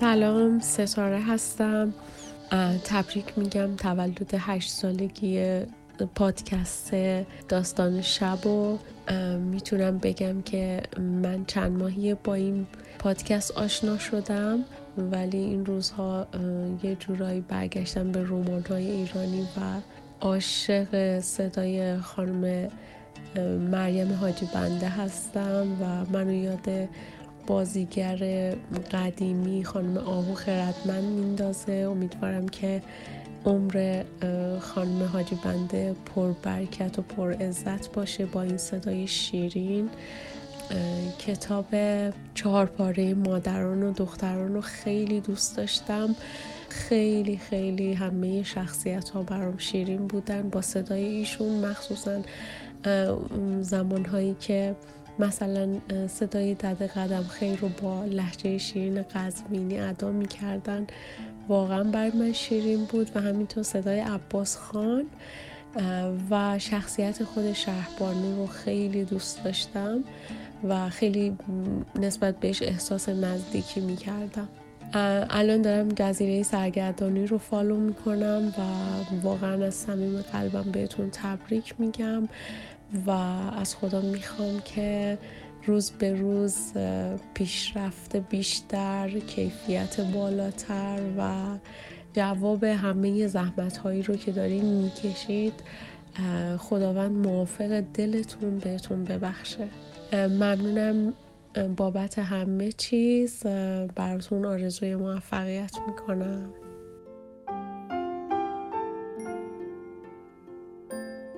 سلام ستاره هستم. تبریک میگم تولد هشت سالگی پادکست داستان شب و می‌تونم بگم که من چند ماهی با این پادکست آشنا شدم. ولی این روزها یه جورایی برگشتم به رومان ایرانی و عاشق صدای خانم مریم حاجی بنده هستم و منو یاد بازیگر قدیمی خانم آهو خردمند میندازه. امیدوارم که عمر خانم حاجی بنده پر برکت و پر عزت باشه با این صدای شیرین. کتاب چهار پاره مادران و دختران رو خیلی دوست داشتم. خیلی خیلی همه شخصیت ها برام شیرین بودن با صدای ایشون مخصوصا زمان هایی که مثلا صدای دد قدم خیر رو با لحجه شیرین قزمینی ادا می‌کردن. واقعا بر من شیرین بود و همینطور صدای عباس خان و شخصیت خود شهربانو رو خیلی دوست داشتم و خیلی نسبت بهش احساس نزدیکی می‌کردم. الان دارم جزیره سرگردانی رو فالو می‌کنم و واقعا از صمیم قلبم بهتون تبریک میگم. و از خدا می‌خوام که روز به روز پیشرفت بیشتر کیفیت بالاتر و جواب همه زحمت هایی رو که دارین می‌کشید خداوند موافق دلتون بهتون ببخشه. ممنونم بابت همه چیز. براتون آرزوی موفقیت می‌کنم.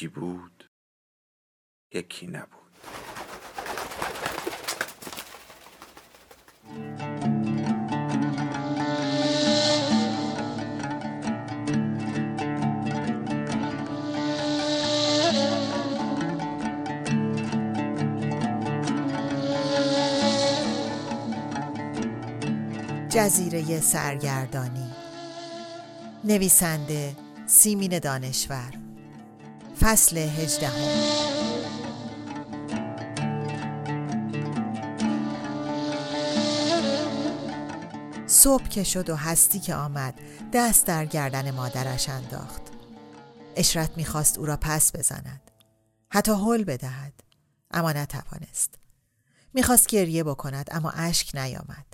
یکی بود یکی نبود. جزیره سرگردانی. نویسنده سیمین دانشور. فصل هجدهم. صبح که شد و هستی که آمد دست در گردن مادرش انداخت. اشرت می‌خواست او را پس بزند. حتی حل بدهد اما نتوانست. می‌خواست گریه بکند اما اشک نیامد.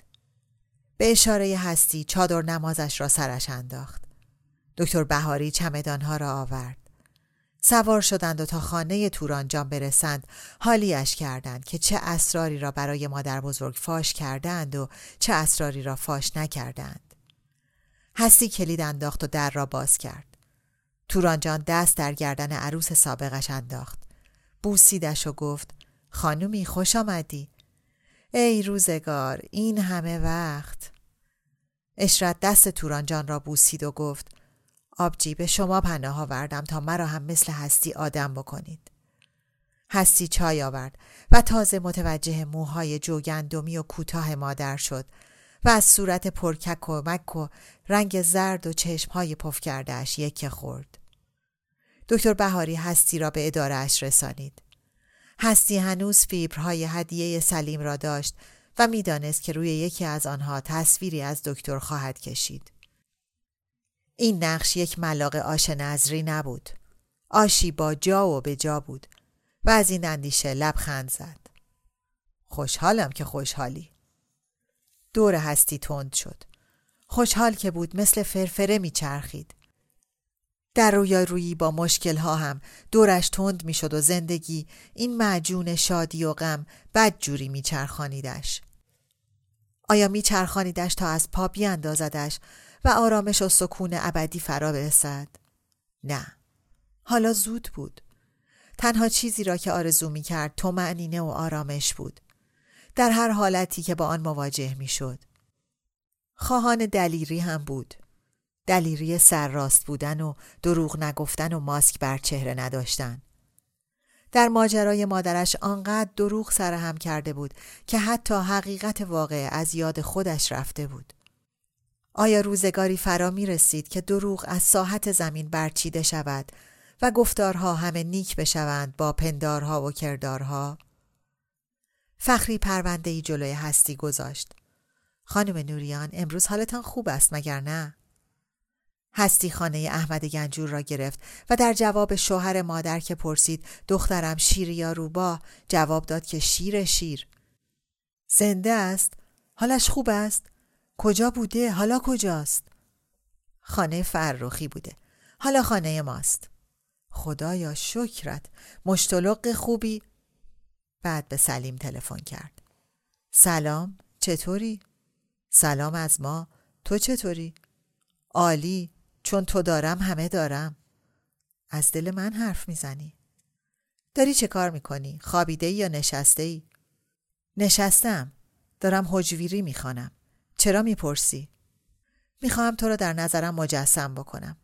به اشاره هستی چادر نمازش را سرش انداخت. دکتر بهاری چمدانها را آورد. سوار شدند و تا خانه تورانجان برسند حالیش کردند که چه اسراری را برای مادر بزرگ فاش کردند و چه اسراری را فاش نکردند. هستی کلید انداخت و در را باز کرد. تورانجان دست در گردن عروس سابقش انداخت. بوسیدش و گفت خانومی خوش آمدی. ای روزگار این همه وقت. اشرت دست تورانجان را بوسید و گفت آبجی به شما پناه آوردم تا مرا هم مثل هستی آدم بکنید. هستی چای آورد و تازه متوجه موهای جوگندمی و کوتاه مادر شد و از صورت پرکک و مک و رنگ زرد و چشمهای پف کردهش یکی خورد. دکتر بهاری هستی را به ادارهش رسانید. هستی هنوز فیبرهای هدیه سلیم را داشت و می‌دانست که روی یکی از آنها تصویری از دکتر خواهد کشید. این نقش یک ملاق آش نظری نبود. آشی با جا و به جا بود و از این اندیشه لبخند زد. خوشحالم که خوشحالی. دور هستی تند شد. خوشحال که بود مثل فرفره میچرخید. در رویا رویی با مشکل ها هم دورش تند می‌شد و زندگی این معجون شادی و غم بد جوری میچرخانیدش. آیا میچرخانیدش تا از پا بیاندازدش و آرامش و سکون ابدی فرا برسد؟ نه. حالا زود بود. تنها چیزی را که آرزو می کرد تو معنینه و آرامش بود. در هر حالتی که با آن مواجه می شد. خواهان دلیری هم بود. دلیری سرراست بودن و دروغ نگفتن و ماسک بر چهره نداشتن. در ماجرای مادرش آنقدر دروغ سرهم کرده بود که حتی حقیقت واقع از یاد خودش رفته بود. آیا روزگاری فرا می رسید که دروغ از ساحت زمین برچیده شود و گفتارها همه نیک بشوند با پندارها و کردارها؟ فخری پرونده ای جلوی هستی گذاشت. خانم نوریان امروز حالتان خوب است مگر نه؟ هستی خانه احمد گنجور را گرفت و در جواب شوهر مادر که پرسید دخترم شیر یا روبا جواب داد که شیر شیر زنده است حالش خوب است کجا بوده؟ حالا کجاست؟ خانه فرخی بوده. حالا خانه ماست. خدایا شکرت. مشتلق خوبی. بعد به سلیم تلفن کرد. سلام چطوری؟ سلام از ما. تو چطوری؟ عالی. چون تو دارم همه دارم. از دل من حرف می‌زنی. داری چه کار می‌کنی؟ خوابیده یا نشسته ای؟ نشستم. دارم حجویری می‌خوانم. چرا می‌پرسی؟ می‌خواهم تو را در نظرم مجسم بکنم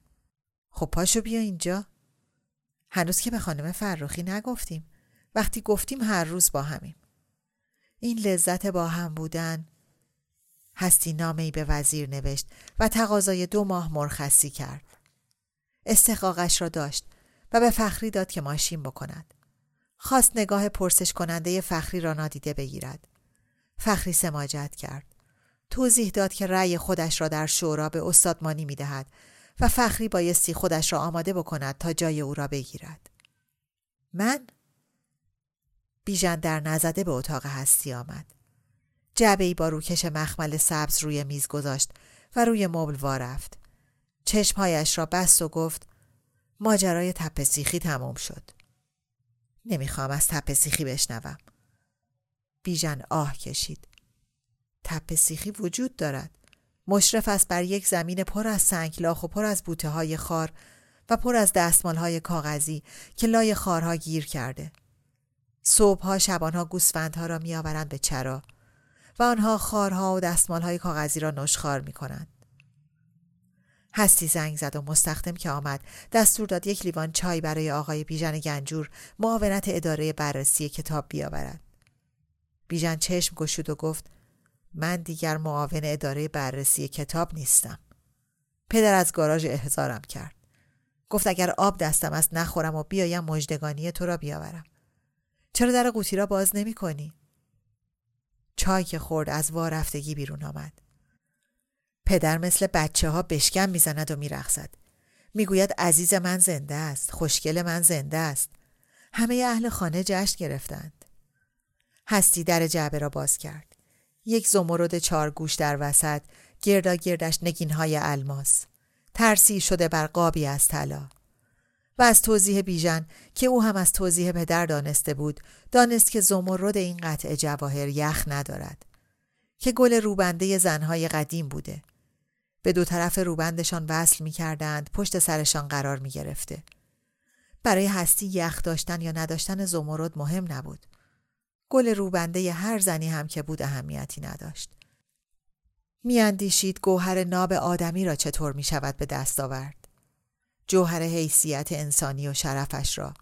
خب پاشو بیا اینجا هنوز که به خانم فرخی نگفتیم وقتی گفتیم هر روز با همیم این لذت با هم بودن هستی نامه به وزیر نوشت و تقاضای دو ماه مرخصی کرد. استحقاقش را داشت و به فخری داد که ماشین بکند. خواست نگاه پرسش کننده فخری را نادیده بگیرد. فخری سماجت کرد. توضیح داد که رأی خودش را در شورا به استادمانی می دهد و فخری بایستی خودش را آماده بکند تا جای او را بگیرد. من؟ بیژن در نزده به اتاق هستی آمد. جعبه ای با روکش مخمل سبز روی میز گذاشت و روی مبل وارفت. چشمهایش را بست و گفت ماجرای تپه سیخی تمام شد. نمی‌خوام از تپه سیخی بشنوم. بیژن آه کشید. تپه سیخی وجود دارد. مشرف است بر یک زمین پر از سنگلاخ و پر از بوته های خار و پر از دستمال های کاغذی که لای خارها گیر کرده. صبحها شبانها گوسفندها را میآورند به چرا و آنها خارها و دستمالهای کاغذی را نشخار می کنند. هستی زنگ زد و مستخدم که آمد دستور داد یک لیوان چای برای آقای بیژن گنجور معاونت اداره بررسی کتاب بیاورد. بیژن چشم گشود و گفت من دیگر معاون اداره بررسی کتاب نیستم. پدر از گاراژ احضارم کرد. گفت اگر آب دستم است نخورم و بیایم مجدگانی تو را بیاورم. چرا در قوطی را باز نمی کنی؟ چای که خورد از وارفتگی بیرون آمد. پدر مثل بچه ها بشکم می‌زند و میرخصد. می‌گوید عزیز من زنده است. خوشگل من زنده است. همه اهل خانه جشن گرفتند. هستی در جعبه را باز کرد. یک زمرد چارگوش در وسط گردا گردش نگین های الماس. ترسی شده بر قابی از طلا. و از توضیح بیژن که او هم از توضیح پدر دانسته بود دانست که زمرد این قطع جواهر یخ ندارد که گل روبنده زنهای قدیم بوده به دو طرف روبندشان وصل می کردند پشت سرشان قرار می گرفته. برای هستی یخ داشتن یا نداشتن زمرد مهم نبود. گل روبنده هر زنی هم که بود اهمیتی نداشت. میاندیشید گوهر ناب آدمی را چطور می شود به دست آورد. جوهر حیثیت انسانی و شرفش را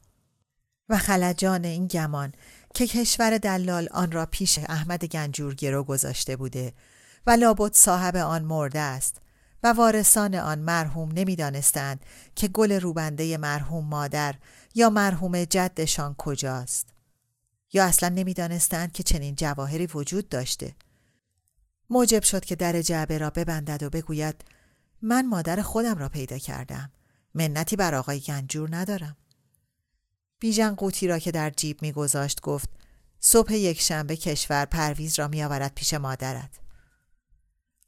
و خلجان این گمان که کشور دلال آن را پیش احمد گنجور گرو گذاشته بوده و لابد صاحب آن مرده است و وارثان آن مرحوم نمی‌دانستند که گل روبنده مرحوم مادر یا مرحوم جدشان کجاست یا اصلا نمی‌دانستند که چنین جواهری وجود داشته موجب شد که در جعبه را ببندد و بگوید من مادر خودم را پیدا کردم منتی بر آقای گنجور ندارم. بیژن قوطی را که در جیب میگذاشت گفت صبح یک شنبه کشور پرویز را میآورد پیش مادرت.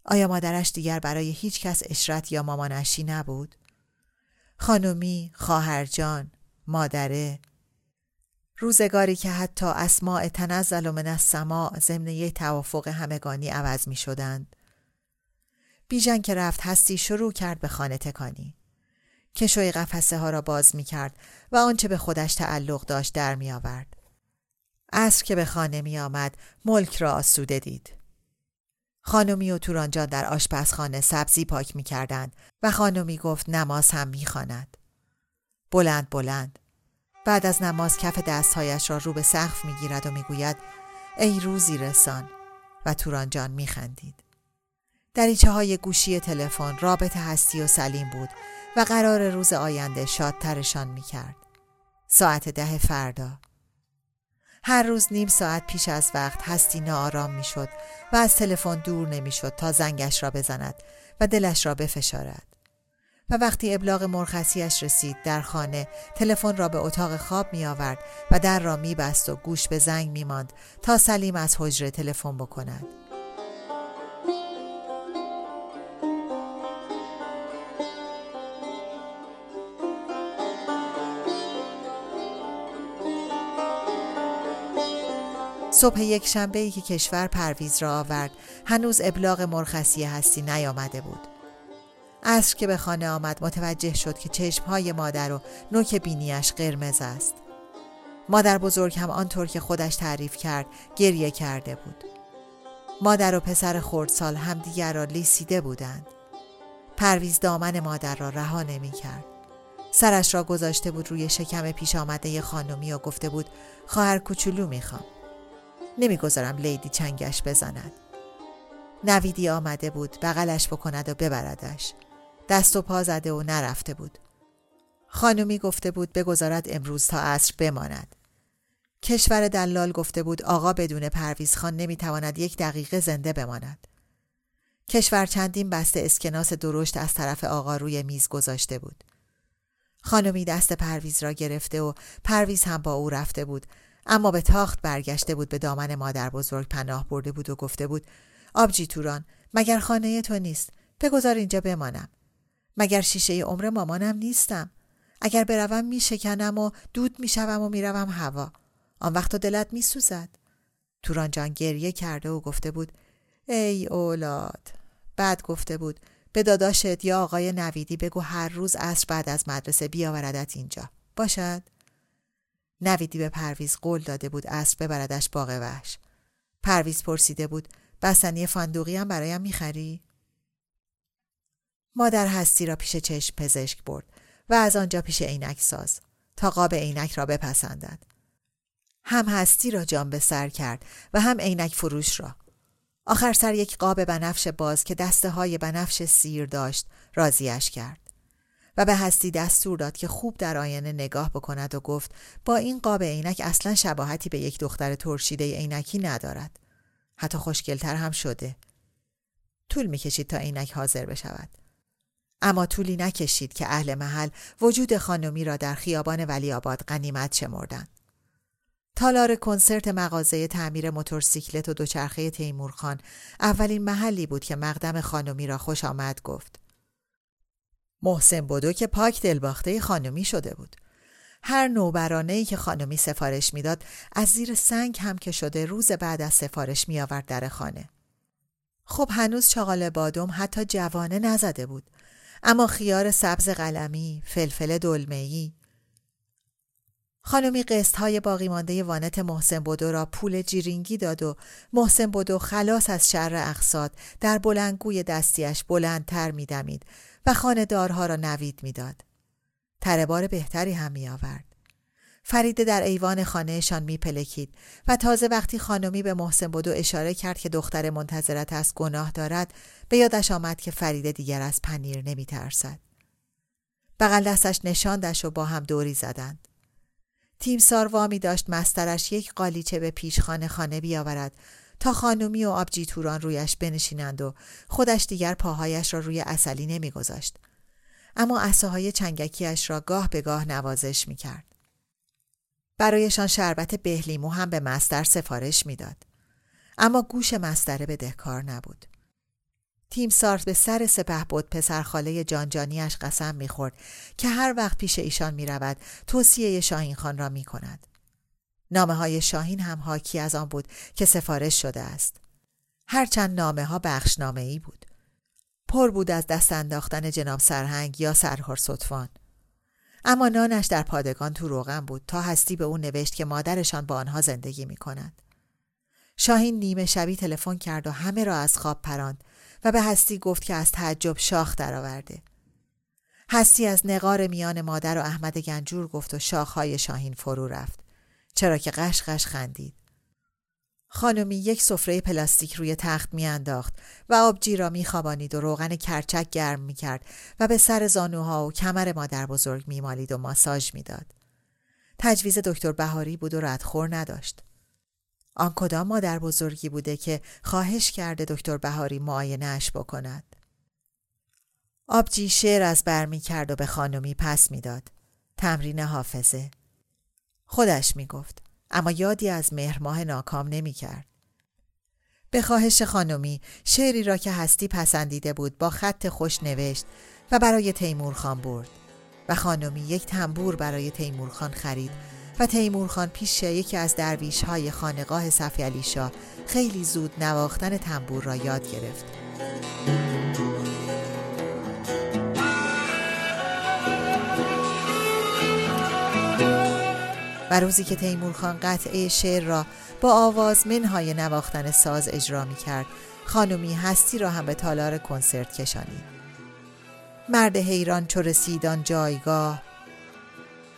آیا مادرش دیگر برای هیچ کس اشرت یا مامانشی نبود؟ خانومی، خواهرجان، مادره، روزگاری که حتی اسماع تنزل من السماع ضمن یک توافق همگانی عوض می شدند. بیژن که رفت هستی شروع کرد به خانه تکانی. کشوی قفسه ها را باز می کرد و آنچه به خودش تعلق داشت در می آورد. عصر که به خانه می آمد ملک را آسوده دید. خانمی و تورانجان در آشپزخانه سبزی پاک می کردند و خانمی گفت نماز هم می خاند. بلند بلند. بعد از نماز کف دستهایش را رو به سقف می گیرد و می گوید ای روزی رسان و تورانجان می خندید. دریچه های گوشی تلفن رابط هستی و سلیم بود و قرار روز آینده شادترشان می کرد. ساعت ده فردا هر روز نیم ساعت پیش از وقت هستی ناآرام می شد و از تلفن دور نمی شد تا زنگش را بزند و دلش را بفشارد. و وقتی ابلاغ مرخصیش رسید در خانه تلفن را به اتاق خواب می آورد و در را می بست و گوش به زنگ می ماند تا سلیم از حجره تلفن بکند. صبح یک شنبه ای که کشور پرویز را آورد هنوز ابلاغ مرخصی هستی نیامده بود. عصر که به خانه آمد متوجه شد که چشمهای مادر و نوک بینیش قرمز است. مادر بزرگ هم آنطور که خودش تعریف کرد گریه کرده بود. مادر و پسر خردسال همدیگر را لیسیده بودند. پرویز دامن مادر را رها نمی کرد. سرش را گذاشته بود روی شکم پیش آمده خانمی و گفته بود خواهر کوچولو می‌خوام. نمی‌گذارم لیدی چنگش بزند. نویدی آمده بود بغلش بکند و ببردش. دست و پا زده و نرفته بود. خانمی گفته بود بگذارد امروز تا عصر بماند. کشور دلال گفته بود آقا بدون پرویز خان نمی‌تواند یک دقیقه زنده بماند. کشور چندین بسته اسکناس درشت از طرف آقا روی میز گذاشته بود. خانمی دست پرویز را گرفته و پرویز هم با او رفته بود اما به تاخت برگشته بود به دامن مادر بزرگ پناه برده بود و گفته بود آبجی توران مگر خانه تو نیست بگذار اینجا بمانم مگر شیشه عمر مامانم نیستم. اگر بروم میشکنم و دود می‌شوم و می‌روم هوا. آن وقت دلت میسوزد. توران جان گریه کرده و گفته بود ای اولاد. بعد گفته بود به داداشت یا آقای نویدی بگو هر روز عصر بعد از مدرسه بیاوردت اینجا. باشد؟ نویدی به پرویز قول داده بود اسب ببردش باغ وحش. پرویز پرسیده بود بستنی فاندوقی هم برایم می‌خری؟ مادر هستی را پیش چشم پزشک برد و از آنجا پیش عینک ساز تا قاب عینک را بپسندد. هم هستی را جان به سر کرد و هم عینک فروش را. آخر سر یک قاب بنفش باز که دسته های بنفش سیر داشت راضیش کرد و به هستی دستور داد که خوب در آینه نگاه بکند و گفت با این قاب عینک اصلا شباهتی به یک دختر ترشیده عینکی ندارد. حتی خوشگلتر هم شده. طول می‌کشید تا عینک حاضر بشود. اما طولی نکشید که اهل محل وجود خانمی را در خیابان ولی آباد غنیمت شمردند تالار کنسرت مغازه تعمیر موتورسیکلت و دوچرخه تیمورخان اولین محلی بود که مقدم خانمی را خوش آمد گفت محسن بودو که پاک دلباخته خانمی شده بود. هر نوبرانه ای که خانمی سفارش می‌داد از زیر سنگ هم که شده روز بعد از سفارش می آورد در خانه. خب هنوز چاقال بادم حتی جوانه نزده بود. اما خیار سبز قلمی، فلفل دلمهی، خانمی قسط های باقی مانده وانت محسن بودو را پول جیرینگی داد و محسن بودو خلاص از شر اقصاد در بلنگوی دستیش بلندتر میدمید و خاندارها را نوید می‌داد. تربار بهتری هم می آورد. فریده در ایوان خانهشان می پلکید و تازه وقتی خانمی به محسن بودو اشاره کرد که دختر منتظرت از گناه دارد به یادش آمد که فریده دیگر از پنیر نمی ترسد. بغل دستش نشاندش و با هم دوری زدند. تیم وامی داشت مسترش یک قالیچه به پیشخانه خانه بیاورد تا خانومی و آبجی توران رویش بنشینند و خودش دیگر پاهایش را روی اصلی نمیگذاشت. اما اساهای چنگکیش را گاه به گاه نوازش می کرد. برایشان شربت بهلیمو هم به مستر سفارش می‌داد. اما گوش مستره به دهکار نبود. تیم سارت به سر سپه بود پسرخاله جانجانیش قسم می‌خورد که هر وقت پیش ایشان می‌رود توصیه شاهین خان را می کند. نامه های شاهین هم حاکی از آن بود که سفارش شده است. هرچند نامه ها بخشنامه ای بود. پر بود از دست انداختن جناب سرهنگ یا سرهار صدفان. اما نانش در پادگان تو روغن بود تا هستی به او نوشت که مادرشان با آنها زندگی می کند. شاهین نیمه شبی تلفن کرد و همه را از خواب پراند و به هستی گفت که از تعجب شاخ درآورده. هستی از نقار میان مادر و احمد گنجور گفت و شاخهای شاهین فرو رفت. چرا که قش خندید. خانمی یک سفره پلاستیک روی تخت میانداخت و آبجی را میخوابانید و روغن کرچک گرم می‌کرد و به سر زانوها و کمر مادر بزرگ میمالید و ماساژ می‌داد. تجویز دکتر بهاری بود و ردخور نداشت. آن کدام مادر بزرگی بوده که خواهش کرده دکتر بهاری معاینهاش بکند. آبجی شعر از بر می کرد و به خانمی پس می‌داد. تمرین حافظه. خودش می گفت. اما یادی از مهرماه ناکام نمی کرد. به خواهش خانمی شعری را که هستی پسندیده بود با خط خوش نوشت و برای تیمور خان برد و خانمی یک تنبور برای تیمور خان خرید و تیمور خان پیش یکی از درویش های خانقاه صفی علی شاه خیلی زود نواختن تنبور را یاد گرفت. و روزی که تیمور خان قطعه شعر را با آواز منهای نواختن ساز اجرا می کرد خانمی هستی را هم به تالار کنسرت کشانید مرد حیران چو رسیدان جایگاه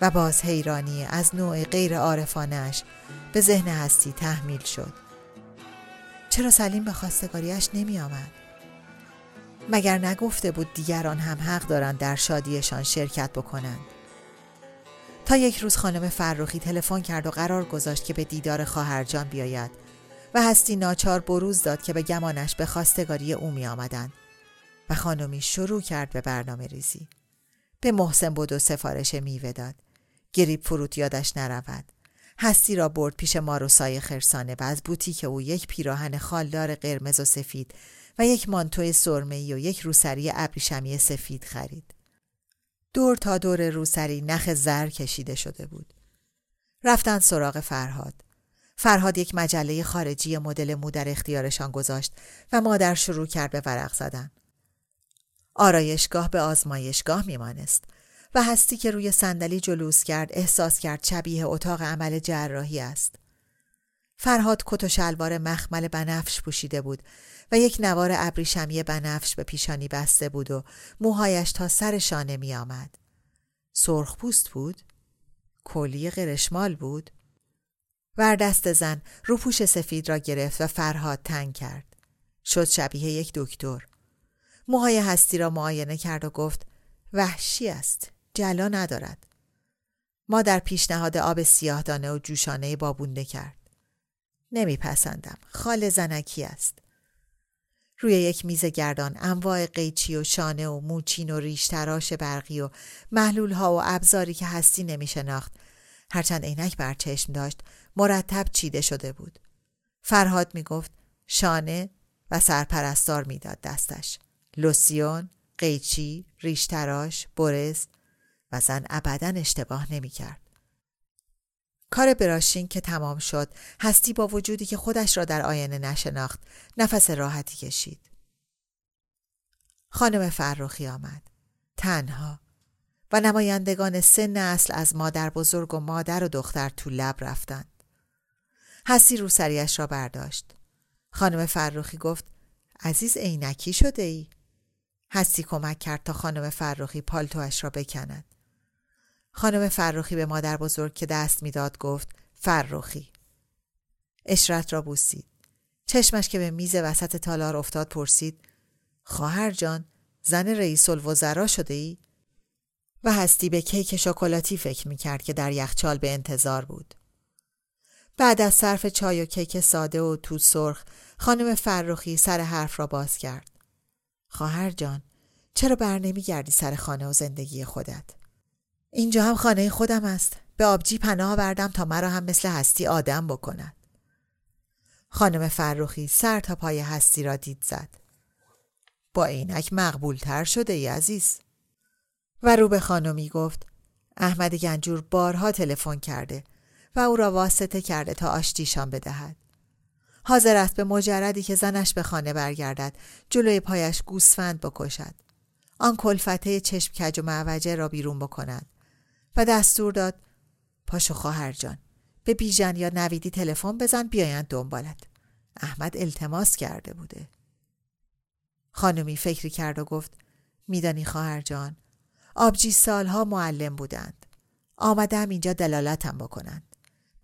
و باز حیرانی از نوع غیر عارفانش به ذهن هستی تحمیل شد. چرا سلیم به خواستگاریش نمی آمد؟ مگر نگفته بود دیگران هم حق دارند در شادیشان شرکت بکنند؟ تا یک روز خانم فرخی تلفن کرد و قرار گذاشت که به دیدار خواهرجان بیاید و هستی ناچار بروز داد که به گمانش به خواستگاری او می آمدن. و خانمی شروع کرد به برنامه ریزی. به محسن بود و سفارش میوه داد. گریب فروت یادش نرود. هستی را برد پیش ماروسای خرسانه و از بوتیک او یک پیراهن خالدار قرمز و سفید و یک مانتوی سرمه‌ای و یک روسری ابریشمی سفید خرید. دور تا دور روسری نخ زر کشیده شده بود. رفتن سراغ فرهاد. فرهاد یک مجله خارجی مدل مو در اختیارشان گذاشت و مادر شروع کرد به ورق زدن. آرایشگاه به آزمایشگاه میمانست و هستی که روی صندلی جلوس کرد احساس کرد شبیه اتاق عمل جراحی است. فرهاد کت و شلوار مخمل بنفش پوشیده بود و یک نوار ابریشمی بنفش به پیشانی بسته بود و موهایش تا سر شانه می آمد. سرخ پوست بود؟ کلی قرشمال بود؟ وردست زن روپوش سفید را گرفت و فرهاد تنگ کرد. شد شبیه یک دکتر. موهای هستی را معاینه کرد و گفت وحشی است. جلا ندارد. ما در پیشنهاد آب سیاه دانه و جوشانه بابونده کرد. نمیپسندم. خال زنکی است. روی یک میز گردان. انواع قیچی و شانه و موچین و ریش تراش برقی و محلول ها و ابزاری که هستی نمی شناخت هرچند عینک بر چشم داشت مرتب چیده شده بود. فرهاد می گفت شانه و سرپرستار می‌داد دستش. لوسیون قیچی ریش تراش برز. و زن ابدا اشتباه نمی کرد. کار براشین که تمام شد. هستی با وجودی که خودش را در آینه نشناخت. نفس راحتی کشید. خانم فرخی آمد. تنها. و نمایندگان سه نسل از مادر بزرگ و مادر و دختر تو لب رفتند. هستی رو سریش را برداشت. خانم فرخی گفت عزیز عینکی شده ای؟ هستی کمک کرد تا خانم فرخی پالتوش را بکند. خانم فرخی به مادر بزرگ که دست می‌داد گفت فرخی اشرت را بوسید چشمش که به میز وسط تالار افتاد پرسید خواهر جان زن رئیس الوزرا شده ای؟ و هستی به کیک شکلاتی فکر می کرد که در یخچال به انتظار بود. بعد از صرف چای و کیک ساده و تو سرخ خانم فرخی سر حرف را باز کرد. خواهر جان چرا بر نمی گردی سر خانه و زندگی خودت؟ اینجا هم خانه خودم است. به آبجی پناه بردم تا مرا هم مثل هستی آدم بکند خانم فرخی سر تا پای هستی را دید زد. با عینک مقبول تر شده ای عزیز. و رو به خانمی گفت احمد گنجور بارها تلفن کرده و او را واسطه کرده تا آشتیشان بدهد. حاضر است به مجردی که زنش به خانه برگردد جلوی پایش گوسفند بکشد. آن کلفته چشم کج و معوجه را بیرون بکند و دستور داد. پاشو خواهر جان به بیژن یا نویدی تلفن بزن بیایند دنبالت. احمد التماس کرده بوده. خانمی فکری کرد و گفت میدانی خواهر جان آبجی سالها معلم بودند. آمدم اینجا دلالتم بکنند.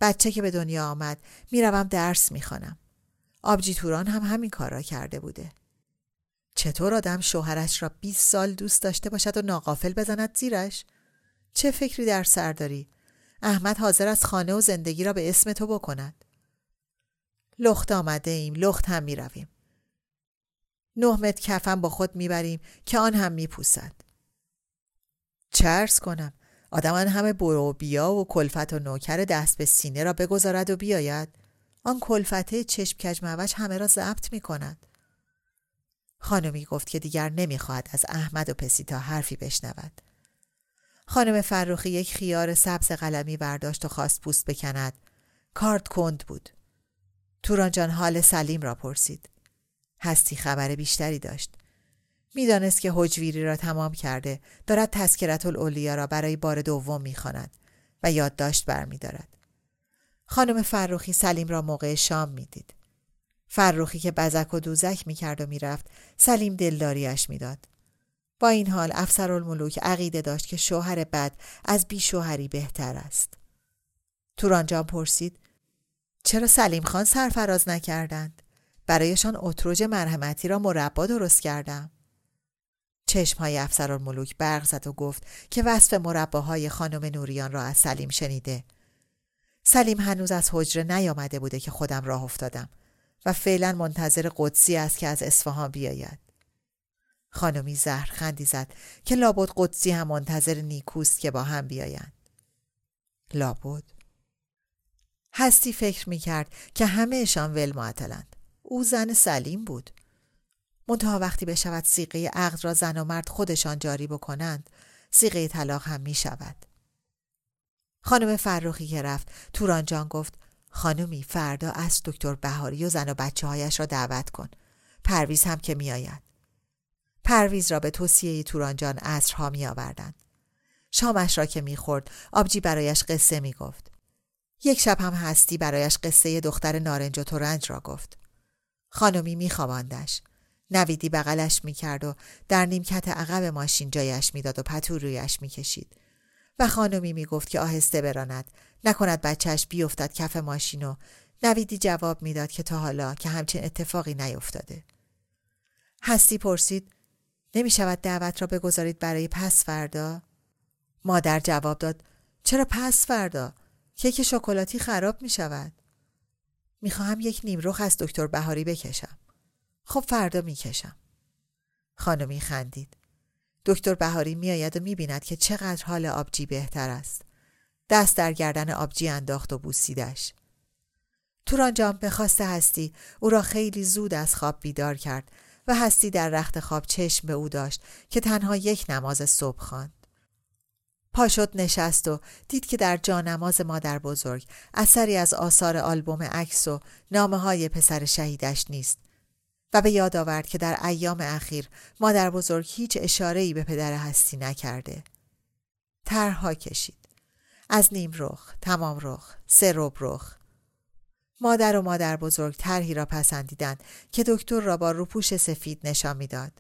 بچه که به دنیا آمد می‌روم درس می‌خوانم. آبجی توران هم همین کار را کرده بوده. چطور آدم شوهرش را 20 سال دوست داشته باشد و ناقافل بزند زیرش؟ چه فکری در سر داری؟ احمد حاضر از خانه و زندگی را به اسم تو بکند. لخت آمده ایم لخت هم می رویم. نه متر کفم با خود می‌بریم که آن هم میپوسد. چرس کنم؟ آدم آن همه برو بیا و کلفت و نوکر دست به سینه را بگذارد و بیاید. آن کلفته چشم کج موج همه را ضبط می کند خانمی گفت که دیگر نمی‌خواهد از احمد و پسیتا حرفی بشنود. خانم فروخی یک خیار سبز قلمی برداشت و خواست پوست بکند. کارت کند بود. توران جان حال سلیم را پرسید. هستی خبر بیشتری داشت. می‌دانست که حجویری را تمام کرده دارد تذکرت الاولیا را برای بار دوم می‌خواند و یادداشت برمیدارد. خانم فروخی سلیم را موقع شام می‌دید. فروخی که بزک و دوزک می‌کرد و می‌رفت سلیم دلداریش می‌داد. با این حال افسر الملوک عقیده داشت که شوهر بد از بی شوهری بهتر است تورانجان پرسید چرا سلیم خان سرفراز نکردند؟ برایشان اتروج مرحمتی را مربا درست کردم. چشم های افسر الملوک برق زد و گفت که وصف مرباهای خانم نوریان را از سلیم شنیده. سلیم هنوز از حجره نیامده بوده که خودم راه افتادم و فعلا منتظر قدسی است که از اصفهان بیاید. خانمی زهر خندی زد که لابد قدسی هم منتظر نیکوست که با هم بیایند. لابد هستی فکر می کرد که همهشان ول معطلند. او زن سلیم بود. منتها وقتی بشود سیقه عقد را زن و مرد خودشان جاری بکنند سیقه طلاق هم می شود. خانم فرخی که رفت تورانجان گفت خانمی فردا از دکتر بهاری و زن و بچه هایش را دعوت کن. پرویز هم که می آید. پرویز را به توصیه تورانجان عصرها می آوردن. شامش را که می خورد آبجی برایش قصه می گفت. یک شب هم هستی برایش قصه دختر نارنج و تورنج را گفت. خانمی میخواباندش. نویدی بغلش می‌کرد و در نیمکت عقب ماشین جایش می‌داد و پتو رویش می‌کشید. و خانمی می‌گفت که آهسته براند نکند بچهش بیفتد کف ماشین و نویدی جواب می‌داد که تا حالا که همچین اتفاقی نیفتاده. هستی پرسید نمی شود دعوت را بگذارید برای پس فردا؟ مادر جواب داد چرا پس فردا؟ کیک شکلاتی خراب می شود. می خواهم یک نیم رخ از دکتر بهاری بکشم. خب فردا می کشم. خانمی خندید. دکتر بهاری میآید و می‌بیند که چقدر حال آبجی بهتر است. دست در گردن آبجی انداخت و بوسیدش. توران جان به خواست هستی او را خیلی زود از خواب بیدار کرد و هستی در رخت خواب چشم به او داشت که تنها یک نماز صبح خواند. پاشد نشست و دید که در جانماز مادر بزرگ اثری از آثار آلبوم عکس و نامه های پسر شهیدش نیست و به یاد آورد که در ایام اخیر مادر بزرگ هیچ اشارهی به پدر هستی نکرده. ترها کشید. از نیم رخ، تمام رخ، سه رخ. مادر و مادر بزرگ طرحی را پسندیدند که دکتر را با روپوش سفید نشان می‌داد.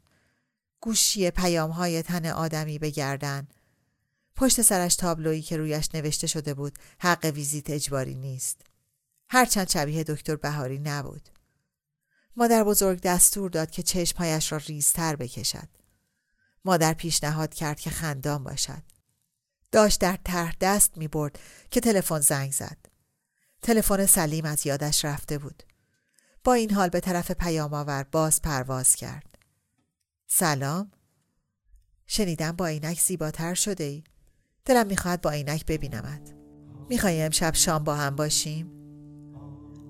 گوشی پیام های تن آدمی بگردن پشت سرش تابلویی که رویش نوشته شده بود حق ویزیت اجباری نیست. هرچند شبیه دکتر بهاری نبود. مادر بزرگ دستور داد که چشمهایش را ریزتر بکشد. مادر پیشنهاد کرد که خندان باشد. داشت در طرح دست می برد که تلفن زنگ زد. تلفن سلیم از یادش رفته بود. با این حال به طرف پیام آور باز پرواز کرد. سلام. شنیدم با عینک زیباتر شده ای. دلم می‌خواهد با عینک ببینمت می‌خوای امشب شام با هم باشیم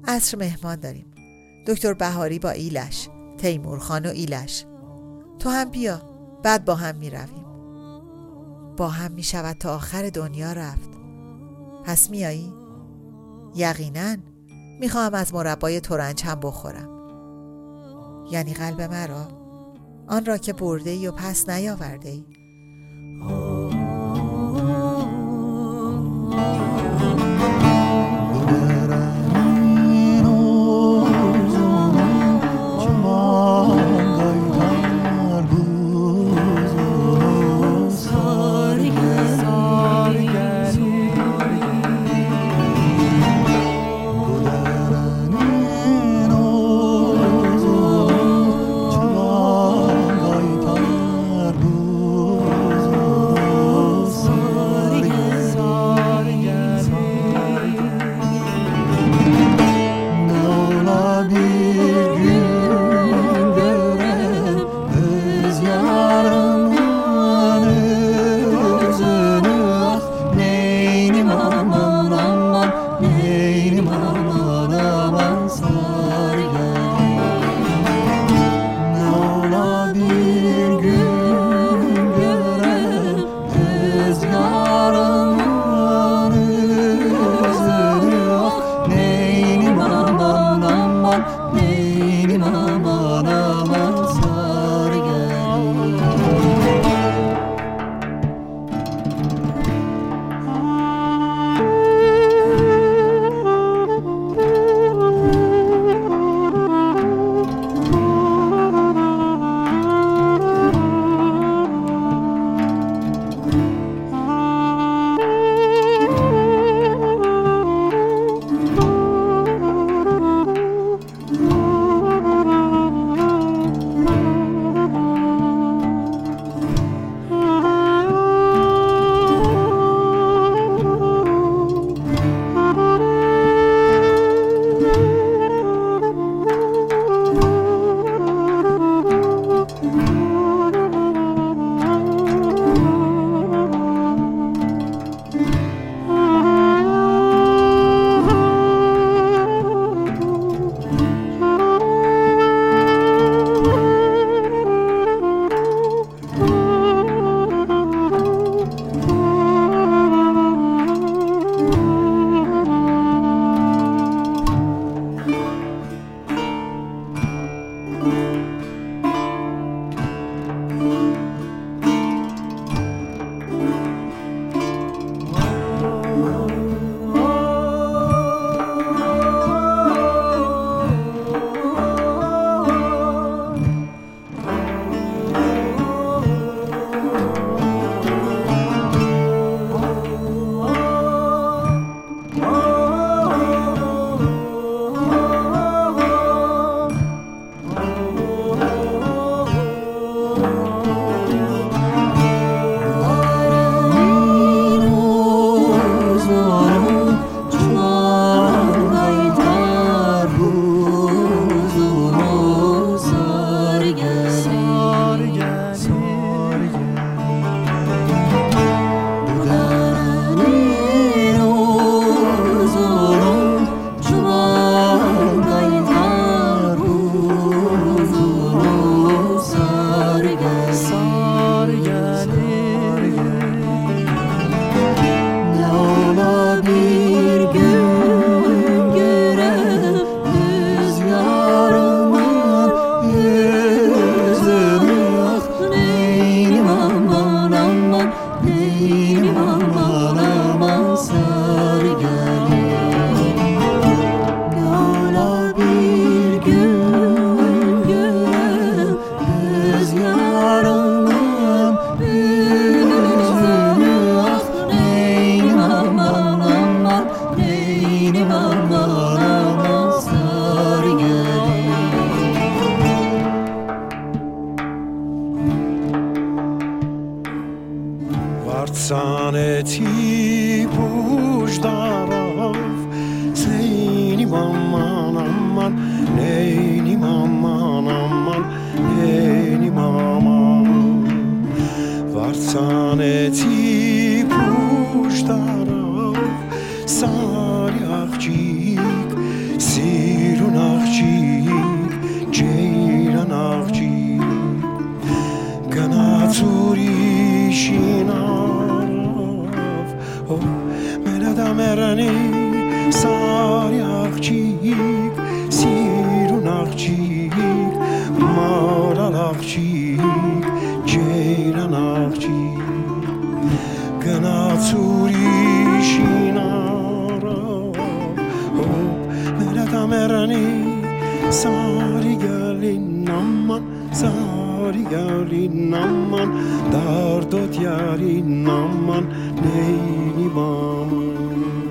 عصر مهمان داریم دکتر بهاری با ایلش تیمور خان و ایلش تو هم بیا بعد با هم می‌رویم با هم می‌شود تا آخر دنیا رفت پس میایی؟ یقینا می‌خواهم از مربای تورنج هم بخورم. یعنی قلب مرا. آن را که برده ای و پس نیاورده ای hasreti bu vicdan Zar yarin aman Dardot yarin aman Neyni baman